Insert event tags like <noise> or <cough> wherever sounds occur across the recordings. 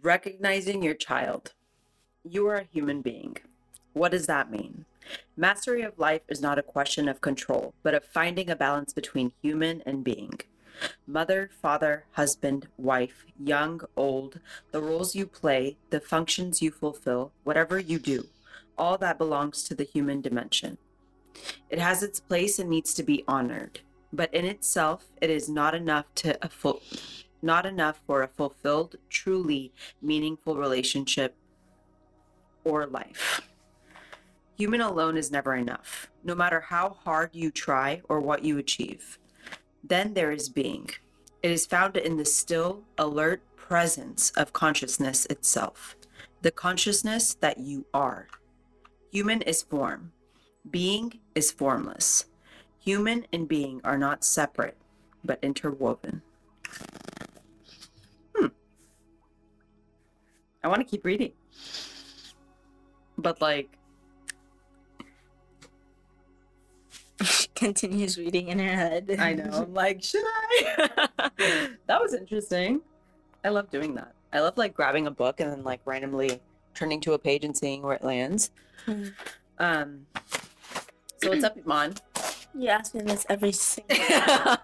Recognizing your child. You are a human being. What does that mean? Mastery of life is not a question of control, but of finding a balance between human and being. Mother, father, husband, wife, young, old, the roles you play, the functions you fulfill, whatever you do, all that belongs to the human dimension. It has its place and needs to be honored, but in itself, it is not enough to a full, not enough for a fulfilled, truly meaningful relationship or life. Human alone is never enough, no matter how hard you try or what you achieve. Then there is being. It is found in the still, alert presence of consciousness itself, the consciousness that you are. Human is form, being is formless. Human and being are not separate, but interwoven. I want to keep reading. But, like, She <laughs> continues reading in her head. I know. I'm <laughs> like, should I? <laughs> that was interesting. I love doing that. I love like grabbing a book and then like randomly turning to a page and seeing where it lands. Mhm. Um. So what's up, Iman? You ask me this every single time.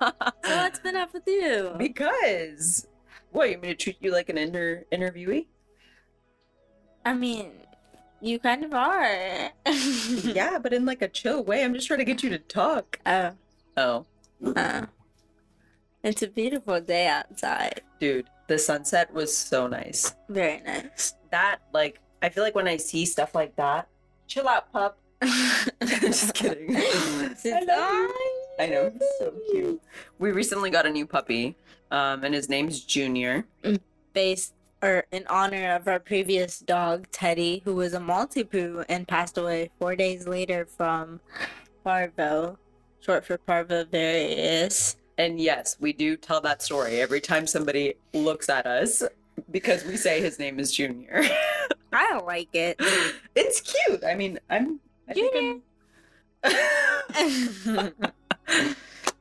So what's been up with you? because what you mean to treat you like an inter interviewee? I mean, you kind of are. <laughs> yeah, but in like a chill way. I'm just trying to get you to talk. Oh. Oh, Uh, it's a beautiful day outside. dude, the sunset was so nice. Very nice. That like, I feel like when I see stuff like that, chill out, pup. <laughs> just kidding. <laughs> I. I know, he's so cute. We recently got a new puppy, um, and his name's Junior. Based or in honor of our previous dog, Teddy, who was a Maltipoo and passed away four days later from parvo, short for parvovirus. And yes, we do tell that story every time somebody looks at us because we say his name is Junior. <laughs> I don't like it. it's cute. I mean, I'm. I Junior. I'm- <laughs>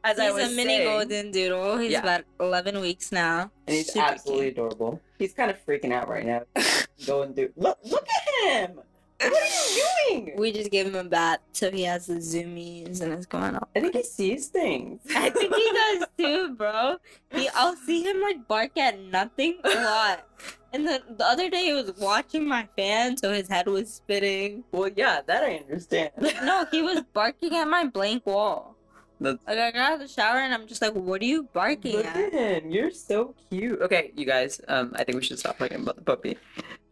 As I He's a mini saying, golden doodle. He's Yeah. about 11 weeks now. and he's Super absolutely cute. adorable. He's kind of freaking out right now. <laughs> Going through. Look! Look at him! What are you <laughs> doing? We just gave him a bat, so he has the zoomies and it's going on. I think he sees things. I think he does <laughs> too, bro. He, I'll see him like bark at nothing a lot. And then the other day he was watching my fan, so his head was spitting. Well, yeah, that I understand. No, he was barking at my blank wall. That's Like I got out of the shower and I'm just like, what are you barking at? at. You're so cute. Okay, you guys, um, I think we should stop talking about the puppy.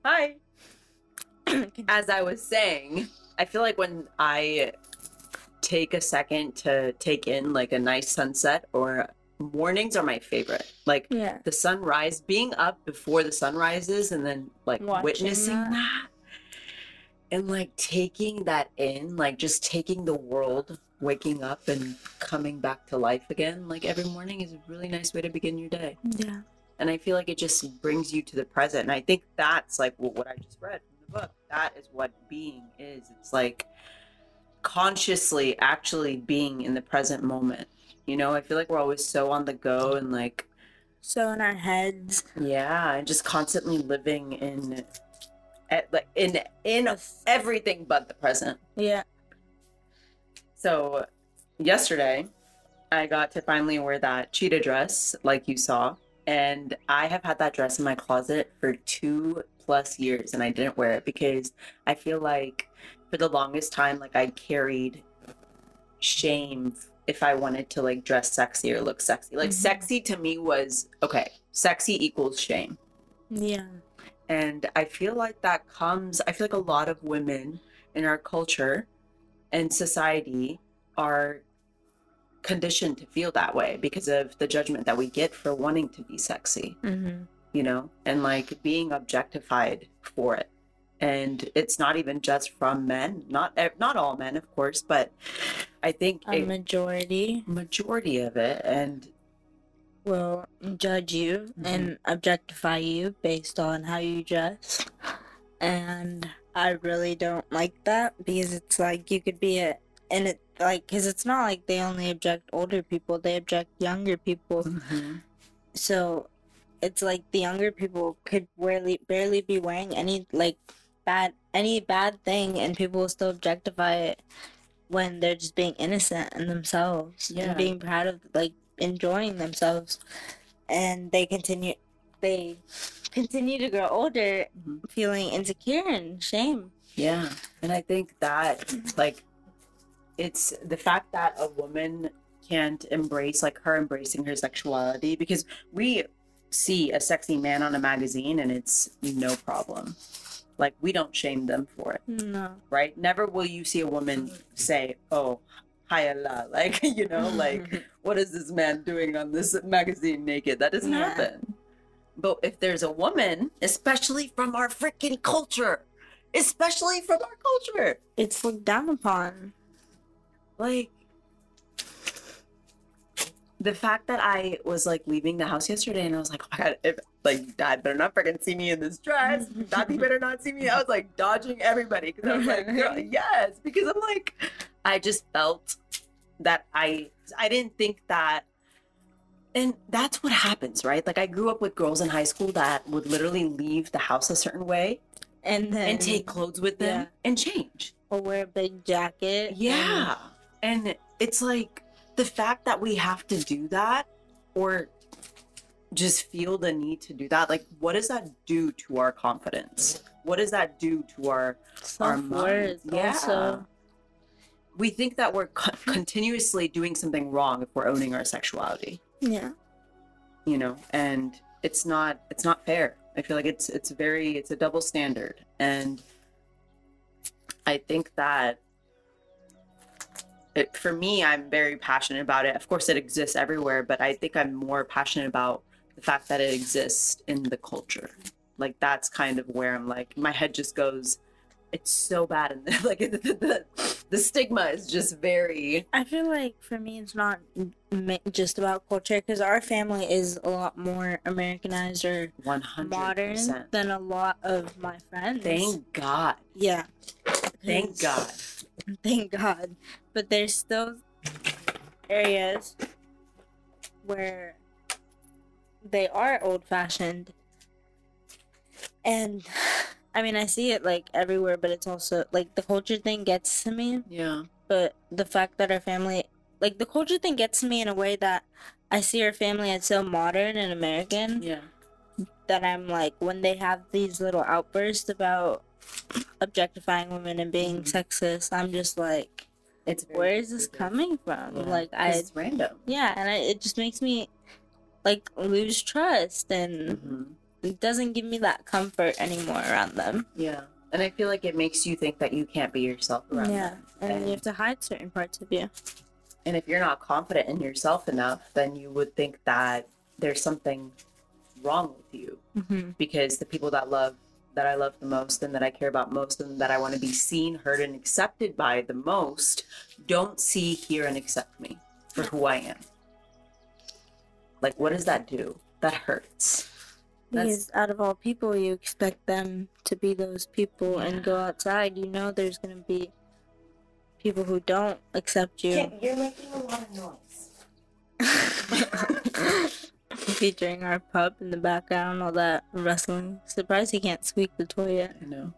Hi. As I was saying, I feel like when I take a second to take in like a nice sunset or mornings are my favorite. Like yeah. the sunrise, being up before the sun rises and then like Watching witnessing that. that. and like taking that in, like just taking the world waking up and coming back to life again, like every morning is a really nice way to begin your day. Yeah. And I feel like it just brings you to the present. And I think that's like what, what I just read from the book. That is what being is. It's like consciously actually being in the present moment. You know, I feel like we're always so on the go and like So in our heads, yeah, and just constantly living in, at, like in in everything but the present. yeah. So, yesterday, I got to finally wear that cheetah dress, like you saw, and I have had that dress in my closet for two plus years, and I didn't wear it because I feel like for the longest time, like I carried shame if I wanted to like dress sexy or look sexy. Like Mhm. sexy to me was okay. Sexy equals shame. Yeah. And I feel like that comes, I feel like a lot of women in our culture and society are conditioned to feel that way because of the judgment that we get for wanting to be sexy, Mm-hmm. you know, and like being objectified for it. And it's not even just from men, not not all men, of course, but I think A a majority majority of it. And will judge you Mhm. and objectify you based on how you dress. And I really don't like that because it's like you could be a, and it like, because it's not like they only object older people, they object younger people. Mm-hmm. So it's like the younger people could barely barely be wearing any like bad any bad thing and people will still objectify it when they're just being innocent in themselves Yeah. and being proud of like enjoying themselves and they continue they continue to grow older Mhm. feeling insecure and shame Yeah. And I think that like it's the fact that a woman can't embrace like her embracing her sexuality because we see a sexy man on a magazine and it's no problem. Like we don't shame them for it, no right? Never will you see a woman say, "Oh, hi Allah," <laughs> like you know, like <laughs> what is this man doing on this magazine naked? That doesn't Yeah. happen. But if there's a woman, especially from our freaking culture, especially from our culture, it's looked down upon like the fact that I was like leaving the house yesterday and I was like, oh my god, if like dad better not freaking see me in this dress. Daddy <laughs> better not see me. I was like dodging everybody because I was like, <laughs> yes, because I'm like, I just felt that I I didn't think that and that's what happens, right? Like I grew up with girls in high school that would literally leave the house a certain way and then and take clothes with them yeah. and change. or wear a big jacket Yeah. And it's like the fact that we have to do that or just feel the need to do that, like what does that do to our confidence? What does that do to our our self-worth? Yeah. also we think that we're co- continuously doing something wrong if we're owning our sexuality, yeah you know, and it's not it's not fair. I feel like it's it's very it's a double standard and I think that it, for me, I'm very passionate about it. Of course, it exists everywhere, but I think I'm more passionate about the fact that it exists in the culture. Like that's kind of where I'm like, my head just goes. It's so bad, and <laughs> like <laughs> the, the, the stigma is just very. I feel like for me, it's not just about culture because our family is a lot more Americanized or One hundred modern than a lot of my friends. Thank God. yeah. Thank God. <laughs> Thank God. But there's still areas where they are old fashioned. And I mean, I see it like everywhere, but it's also like the culture thing gets to me. Yeah. but the fact that our family like the culture thing gets to me in a way that I see our family as so modern and American Yeah. that I'm like when they have these little outbursts about objectifying women and being Mhm. sexist, I'm just like, It's where is this coming from? Yeah. Like I it's random. yeah, and I, it just makes me like lose trust and Mhm. It doesn't give me that comfort anymore around them. Yeah. And I feel like it makes you think that you can't be yourself around yeah, them. and you have to hide certain parts of you. And if you're not confident in yourself enough, then you would think that there's something wrong with you Mm-hmm. because the people that love that I love the most and that I care about most and that I want to be seen, heard, and accepted by the most don't see, hear, and accept me for who I am. Like, what does that do? That hurts. That's- Because out of all people, you expect them to be those people and go outside. You know, there's gonna be people who don't accept you. you're making a lot of noise. <laughs> Featuring our pup in the background, all that rustling. Surprised he can't squeak the toy yet. I know.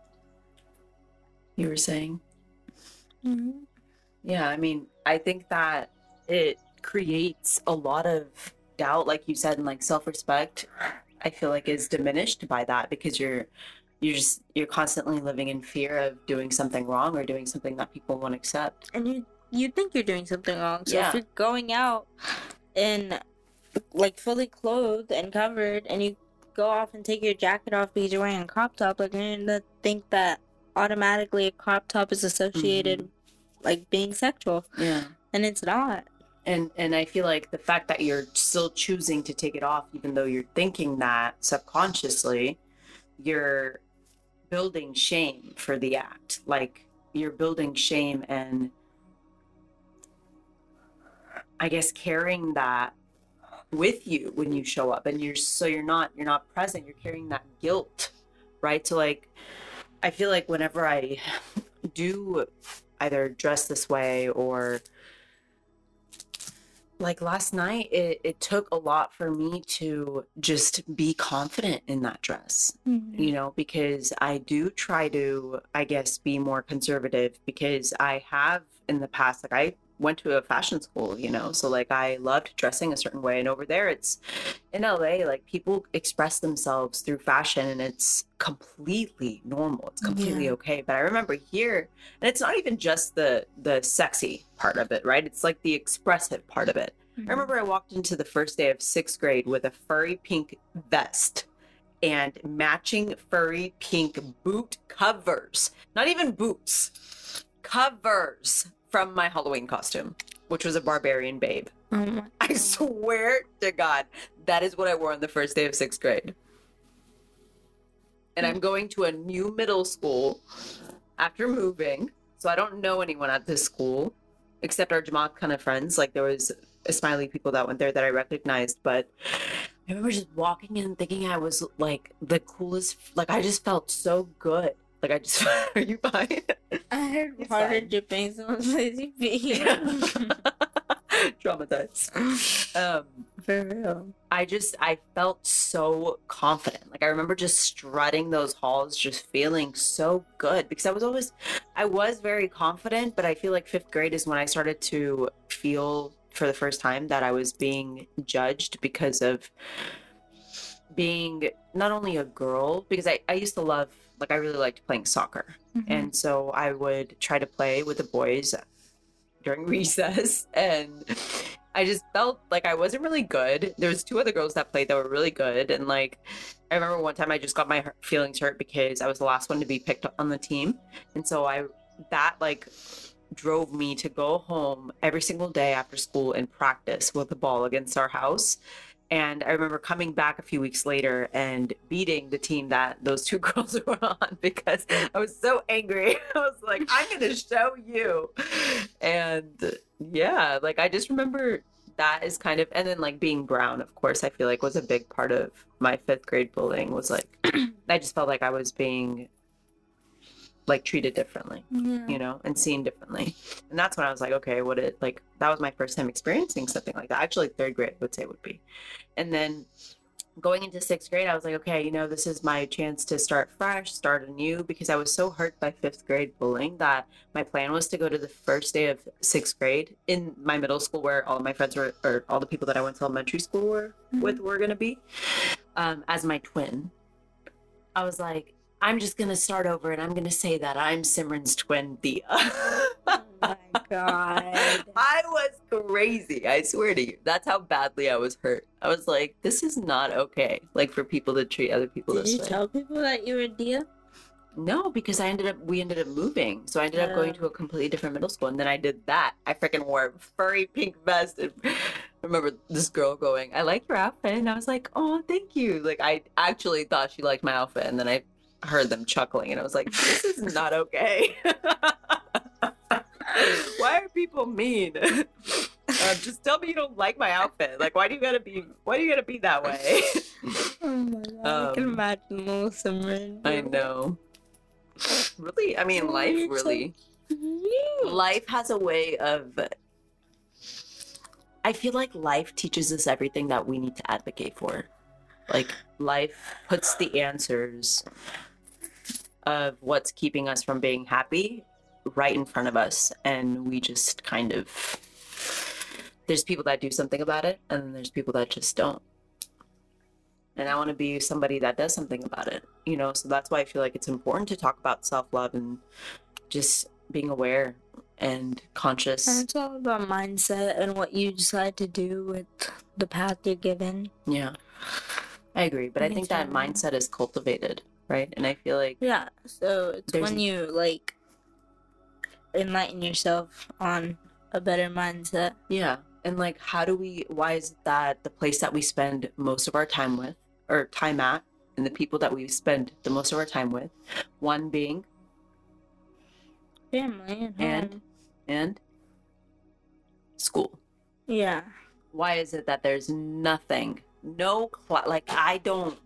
You were saying? Mm-hmm. Yeah, I mean, I think that it creates a lot of doubt, like you said, and like self-respect. I feel like is diminished by that because you're you're just you're constantly living in fear of doing something wrong or doing something that people won't accept. And you you think you're doing something wrong. So Yeah. if you're going out in like fully clothed and covered, and you go off and take your jacket off because you're wearing a crop top, like you're gonna think that automatically a crop top is associated mm-hmm. like being sexual, Yeah. and it's not. And and I feel like the fact that you're still choosing to take it off even though you're thinking that subconsciously, you're building shame for the act. Like you're building shame and I guess carrying that with you when you show up and you're so you're not you're not present, you're carrying that guilt, right? So like I feel like whenever I do either dress this way or like last night it, it took a lot for me to just be confident in that dress mm-hmm. you know because i do try to i guess be more conservative because i have in the past like i went to a fashion school you know so like i loved dressing a certain way and over there it's in la like people express themselves through fashion and it's completely normal it's completely Yeah. okay but i remember here and it's not even just the the sexy part of it right it's like the expressive part of it Mm-hmm. I remember I walked into the first day of sixth grade with a furry pink vest and matching furry pink boot covers. Not even boots, covers from my Halloween costume, which was a barbarian babe. Oh I swear to God, that is what I wore on the first day of sixth grade. And I'm going to a new middle school after moving. So I don't know anyone at this school except our Jamaat kind of friends. Like there was Ismaili people that went there that I recognized. But I remember just walking in thinking I was like the coolest. Like I just felt so good. Like I just, <laughs> are you fine? I water fine. dripping someone's lazy feet. Traumatized. Um, For real. I just I felt so confident. Like I remember just strutting those halls, just feeling so good because I was always I was very confident, but I feel like fifth grade is when I started to feel for the first time that I was being judged because of being not only a girl, because I, I used to love like I really liked playing soccer. Mm-hmm. And so I would try to play with the boys during <laughs> recess and I just felt like I wasn't really good. There was two other girls that played that were really good and like I remember one time I just got my feelings hurt because I was the last one to be picked on the team. And so I that like drove me to go home every single day after school and practice with the ball against our house. And I remember coming back a few weeks later and beating the team that those two <laughs> girls were on because I was so angry. <laughs> I was like, I'm going to show you. And yeah, like I just remember that is kind of, and then like being brown, of course, I feel like was a big part of my fifth grade bullying was like, <clears throat> I just felt like I was being like treated differently Yeah. you know, and seen differently. <laughs> And that's when I was like, okay, what it like that was my first time experiencing something like that. Actually, third grade I would say would be. And then going into sixth grade, I was like, okay, you know, this is my chance to start fresh, start anew, because I was so hurt by fifth grade bullying that my plan was to go to the first day of sixth grade in my middle school where all my friends were or all the people that I went to elementary school were with were gonna be, um, as my twin. I was like, I'm just gonna start over and I'm gonna say that I'm Simran's twin, Thea. Oh my god. <laughs> I was crazy. I swear to you. That's how badly I was hurt. I was like, this is not okay. Like for people to treat other people Did this you tell people that you were a Dia? No, because I ended up we ended up moving. So I ended up going Oh. to a completely different middle school and then I did that. I freaking wore a furry pink vest and <laughs> I remember this girl going, I like your outfit and I was like, Oh, thank you. Like I actually thought she liked my outfit and then I heard them chuckling and I was like, This is not okay. <laughs> Why are people mean? Uh, <laughs> just tell me you don't like my outfit. Like, why do you gotta be? Why do you gotta be that way? <laughs> Oh my god. I can Um, imagine little Simran. I know. Really, I mean, Oh, life you're so really. Life has a way of i feel like life teaches us everything that we need to advocate for like life puts the answers of what's keeping us from being happy right in front of us. And we just kind of there's people that do something about it and then there's people that just don't. And i want to be somebody that does something about it you know? So that's why i feel like it's important to talk about self-love and just being aware and conscious. And it's all about mindset and what you decide to do with the path you're given. yeah i agree but i think that mindset is cultivated right and i feel like Yeah. So it's There's- when you like enlighten yourself on a better mindset. yeah and like how do we why is that the place that we spend most of our time with or time at and the people that we spend the most of our time with one being Family and And? and school Yeah. why is it that there's nothing no cl- like i don't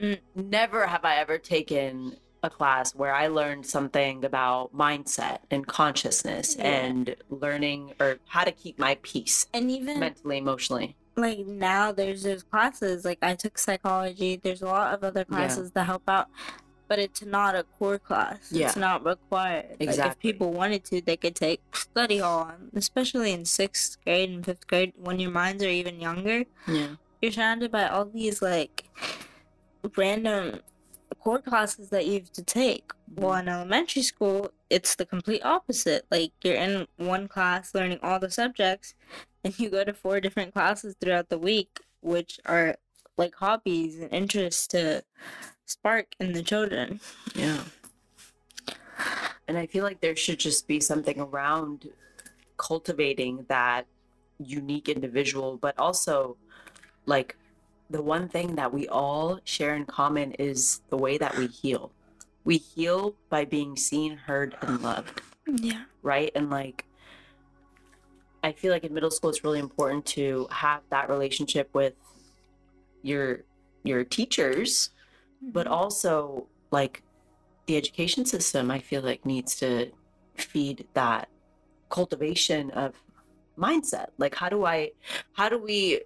Mm. never have i ever taken a class where I learned something about mindset and consciousness Yeah. and learning or how to keep my peace And even mentally, emotionally. like now there's those classes like i took psychology there's a lot of other Yeah. classes that help out but it's not a core class Yeah. it's not required like if people wanted to they could take study hall especially in sixth grade and fifth grade when your minds are even younger Yeah. You're surrounded by all these like random core classes that you have to take. Well, in elementary school, it's the complete opposite. Like you're in one class learning all the subjects, and you go to four different classes throughout the week, which are like hobbies and interests to spark in the children. Yeah. And I feel like there should just be something around cultivating that unique individual, but also like the one thing that we all share in common is the way that we heal. We heal by being seen, heard, and loved, Yeah. right? And like, I feel like in middle school, it's really important to have that relationship with your your teachers but mm-hmm. also like the education system i feel like needs to feed that cultivation of mindset like how do i how do we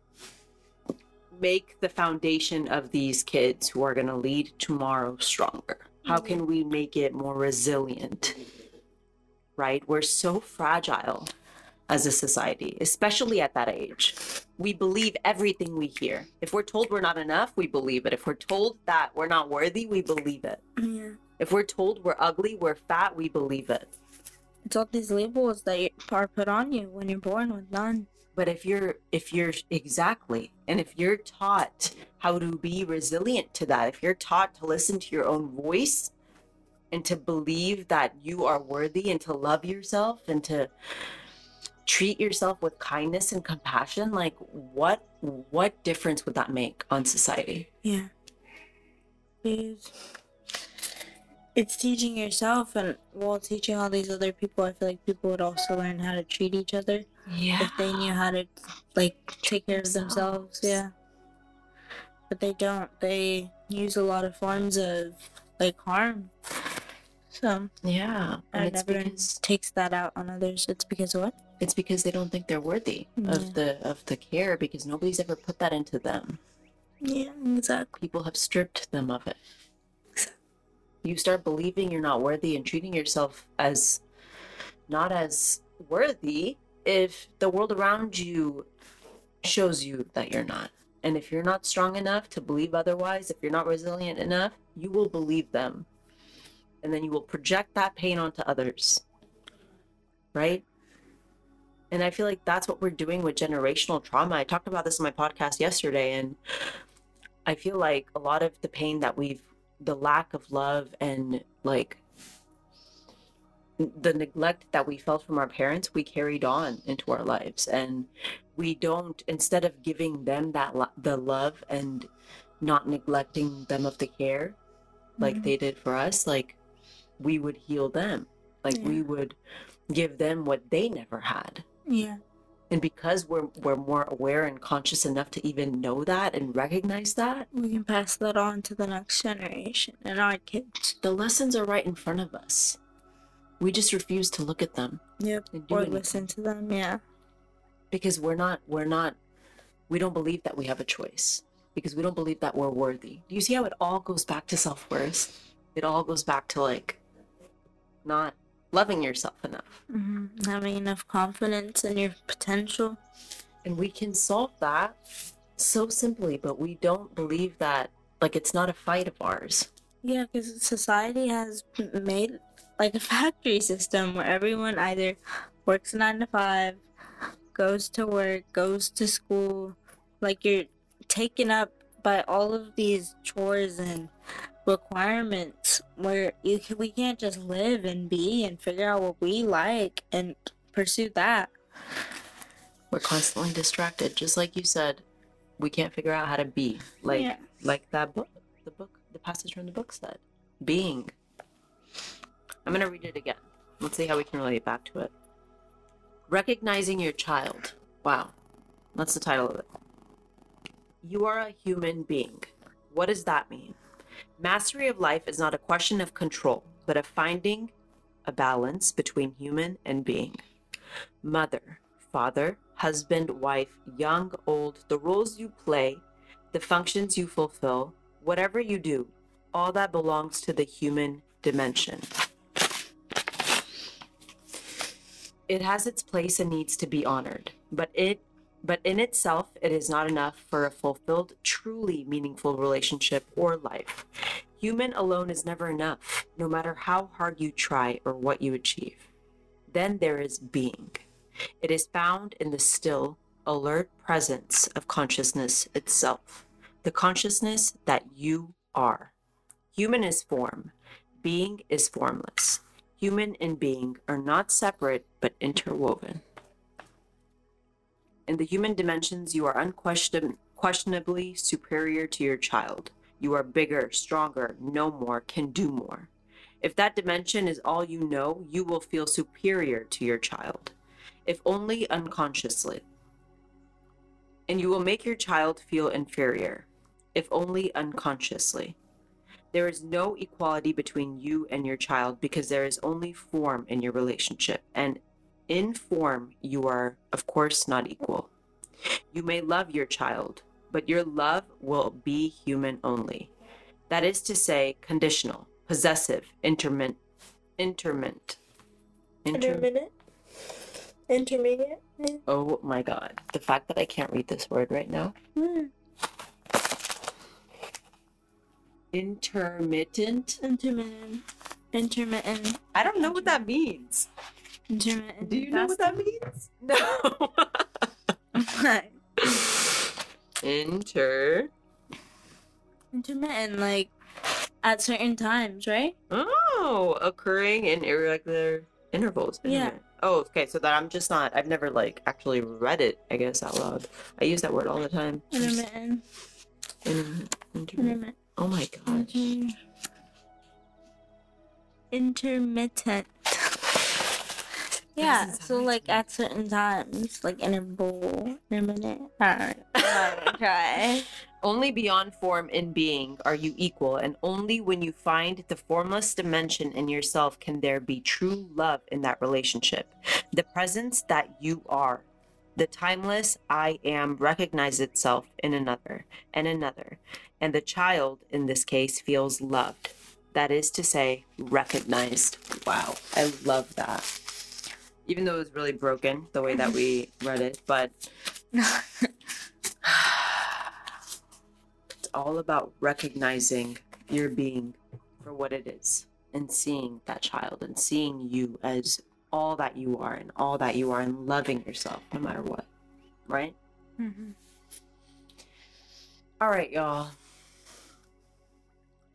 make the foundation of these kids who are going to lead tomorrow stronger how mm-hmm. can we make it more resilient right we're so fragile as a society especially at that age we believe everything we hear. If we're told we're not enough, we believe it. If we're told that we're not worthy, we believe it. Yeah. If we're told we're ugly, we're fat, we believe it. It's all these labels that are put on you when you're born with none. But if you're if you're exactly and if you're taught how to be resilient to that, if you're taught to listen to your own voice and to believe that you are worthy and to love yourself and to treat yourself with kindness and compassion, like what what difference would that make on society? Yeah. Because it's teaching yourself and while teaching all these other people, I feel like people would also learn how to treat each other Yeah. if they knew how to like take care of themselves. Yeah. But they don't. They use a lot of forms of like harm. So Yeah, and everyone because takes that out on others. It's because of what? it's because they don't think they're worthy Yeah. of the of the care because nobody's ever put that into them. Yeah, exactly. People have stripped them of it. You start believing you're not worthy and treating yourself as not as worthy if the world around you shows you that you're not. And if you're not strong enough to believe otherwise, if you're not resilient enough, you will believe them. And then you will project that pain onto others. Right? And I feel like that's what we're doing with generational trauma. I talked about this in my podcast yesterday, and I feel like a lot of the pain that we've, the lack of love and like the neglect that we felt from our parents, we carried on into our lives. And we don't, instead of giving them that, lo- the love and not neglecting them of the care like Mhm. they did for us, like we would heal them. Like we would give them what they never had Yeah. and because we're we're more aware and conscious enough to even know that and recognize that We can pass that on to the next generation and our kids. the lessons are right in front of us we just refuse to look at them Yep. Or anything listen to them. Yeah. because we're not we're not we don't believe that we have a choice because we don't believe that we're worthy do you see how it all goes back to self-worth it all goes back to like not loving yourself enough hmm Having enough confidence in your potential. and we can solve that so simply but we don't believe that like it's not a fight of ours Yeah, because society has made like a factory system where everyone either works nine to five, goes to work, goes to school. Like you're taken up by all of these chores and requirements where you can, we can't just live and be and figure out what we like and pursue that. we're constantly distracted just like you said we can't figure out how to be like Yeah. like that book the book the passage from the book said being i'm going to read it again. Let's see how we can relate back to it. Recognizing your child. Wow. That's the title of it. You are a human being. What does that mean? Mastery of life is not a question of control, but of finding a balance between human and being. Mother, father, husband, wife, young, old, the roles you play, the functions you fulfill, whatever you do, all that belongs to the human dimension. It has its place and needs to be honored, but it but in itself it is not enough for a fulfilled, truly meaningful relationship or life. Human alone is never enough, no matter how hard you try or what you achieve. Then there is being. It is found in the still, alert presence of consciousness itself, the consciousness that you are. Human is form, being is formless. Human and being are not separate but interwoven. In the human dimensions, you are unquestionably superior to your child. You are bigger, stronger, know more, can do more. If that dimension is all you know, you will feel superior to your child, if only unconsciously. And you will make your child feel inferior, if only unconsciously. There is no equality between you and your child because there is only form in your relationship. And in form, you are, of course, not equal. You may love your child, but your love will be human only. That is to say, conditional, possessive, intermittent, intermittent. Inter- Intermittent. Intermediate. oh my god. The fact that I can't read this word right now. Hmm. Intermittent. Intermittent. Intermittent. I don't know what that means. Intermittent. Do you know what that means? <laughs> No. that? Inter. Intermittent, like at certain times, right? Oh, occurring in irregular intervals. Yeah. Oh, okay. So that I'm just not. I've never like actually read it. I guess out loud. I use that word all the time. Intermittent. Intermittent. Intermittent. Intermittent. Oh my gosh. Inter- Intermittent. Yeah, so like at certain times, like interval, intermittent. Alright, <laughs> I'm gonna try. Only beyond form in being are you equal, and only when you find the formless dimension in yourself can there be true love in that relationship. The presence that you are. The timeless I am recognizes itself in another and another, and the child, in this case, feels loved. That is to say, recognized. Wow, I love that. Even though it was really broken the way that we <laughs> read it, but <sighs> it's all about recognizing your being for what it is and seeing that child and seeing you as all that you are and all that you are and loving yourself no matter what. Right? Mhm. All right, y'all.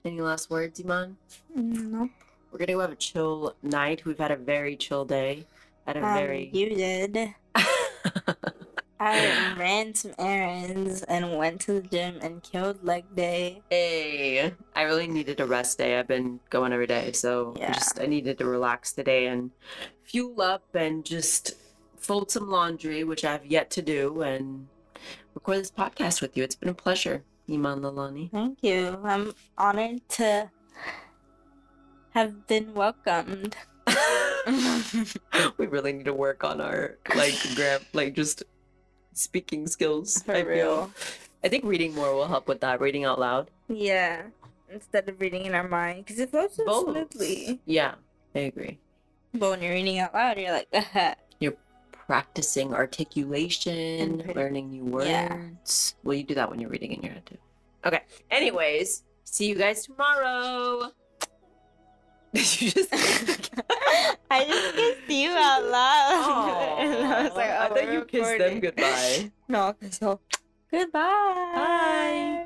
Any last words, Iman? Nope. We're gonna go have a chill night. We've had a very chill day. At a Um, very you did. <laughs> I ran some errands and went to the gym and killed leg day. Hey, I really needed a rest day. I've been going every day, so I Yeah. just I needed to relax today and fuel up and just fold some laundry, which I've yet to do, and record this podcast with you. It's been a pleasure, Iman Lalani. Thank you. I'm honored to have been welcomed. <laughs> <laughs> we really need to work on our like gram like just speaking skills. For I feel. real. I think reading more will help with that. Reading out loud. Yeah. Instead of reading in our mind, because it flows so Both. smoothly. Yeah, I agree. But when you're reading out loud, you're like, <laughs> you're practicing articulation, And pretty- learning new yeah. words. Well, you do that when you're reading in your head too. Okay. Anyways, see you guys tomorrow. Did <laughs> you just? <laughs> I just kissed you out loud. And I was like, oh, I oh, thought we're you kissed them goodbye. No, okay, so goodbye. Bye.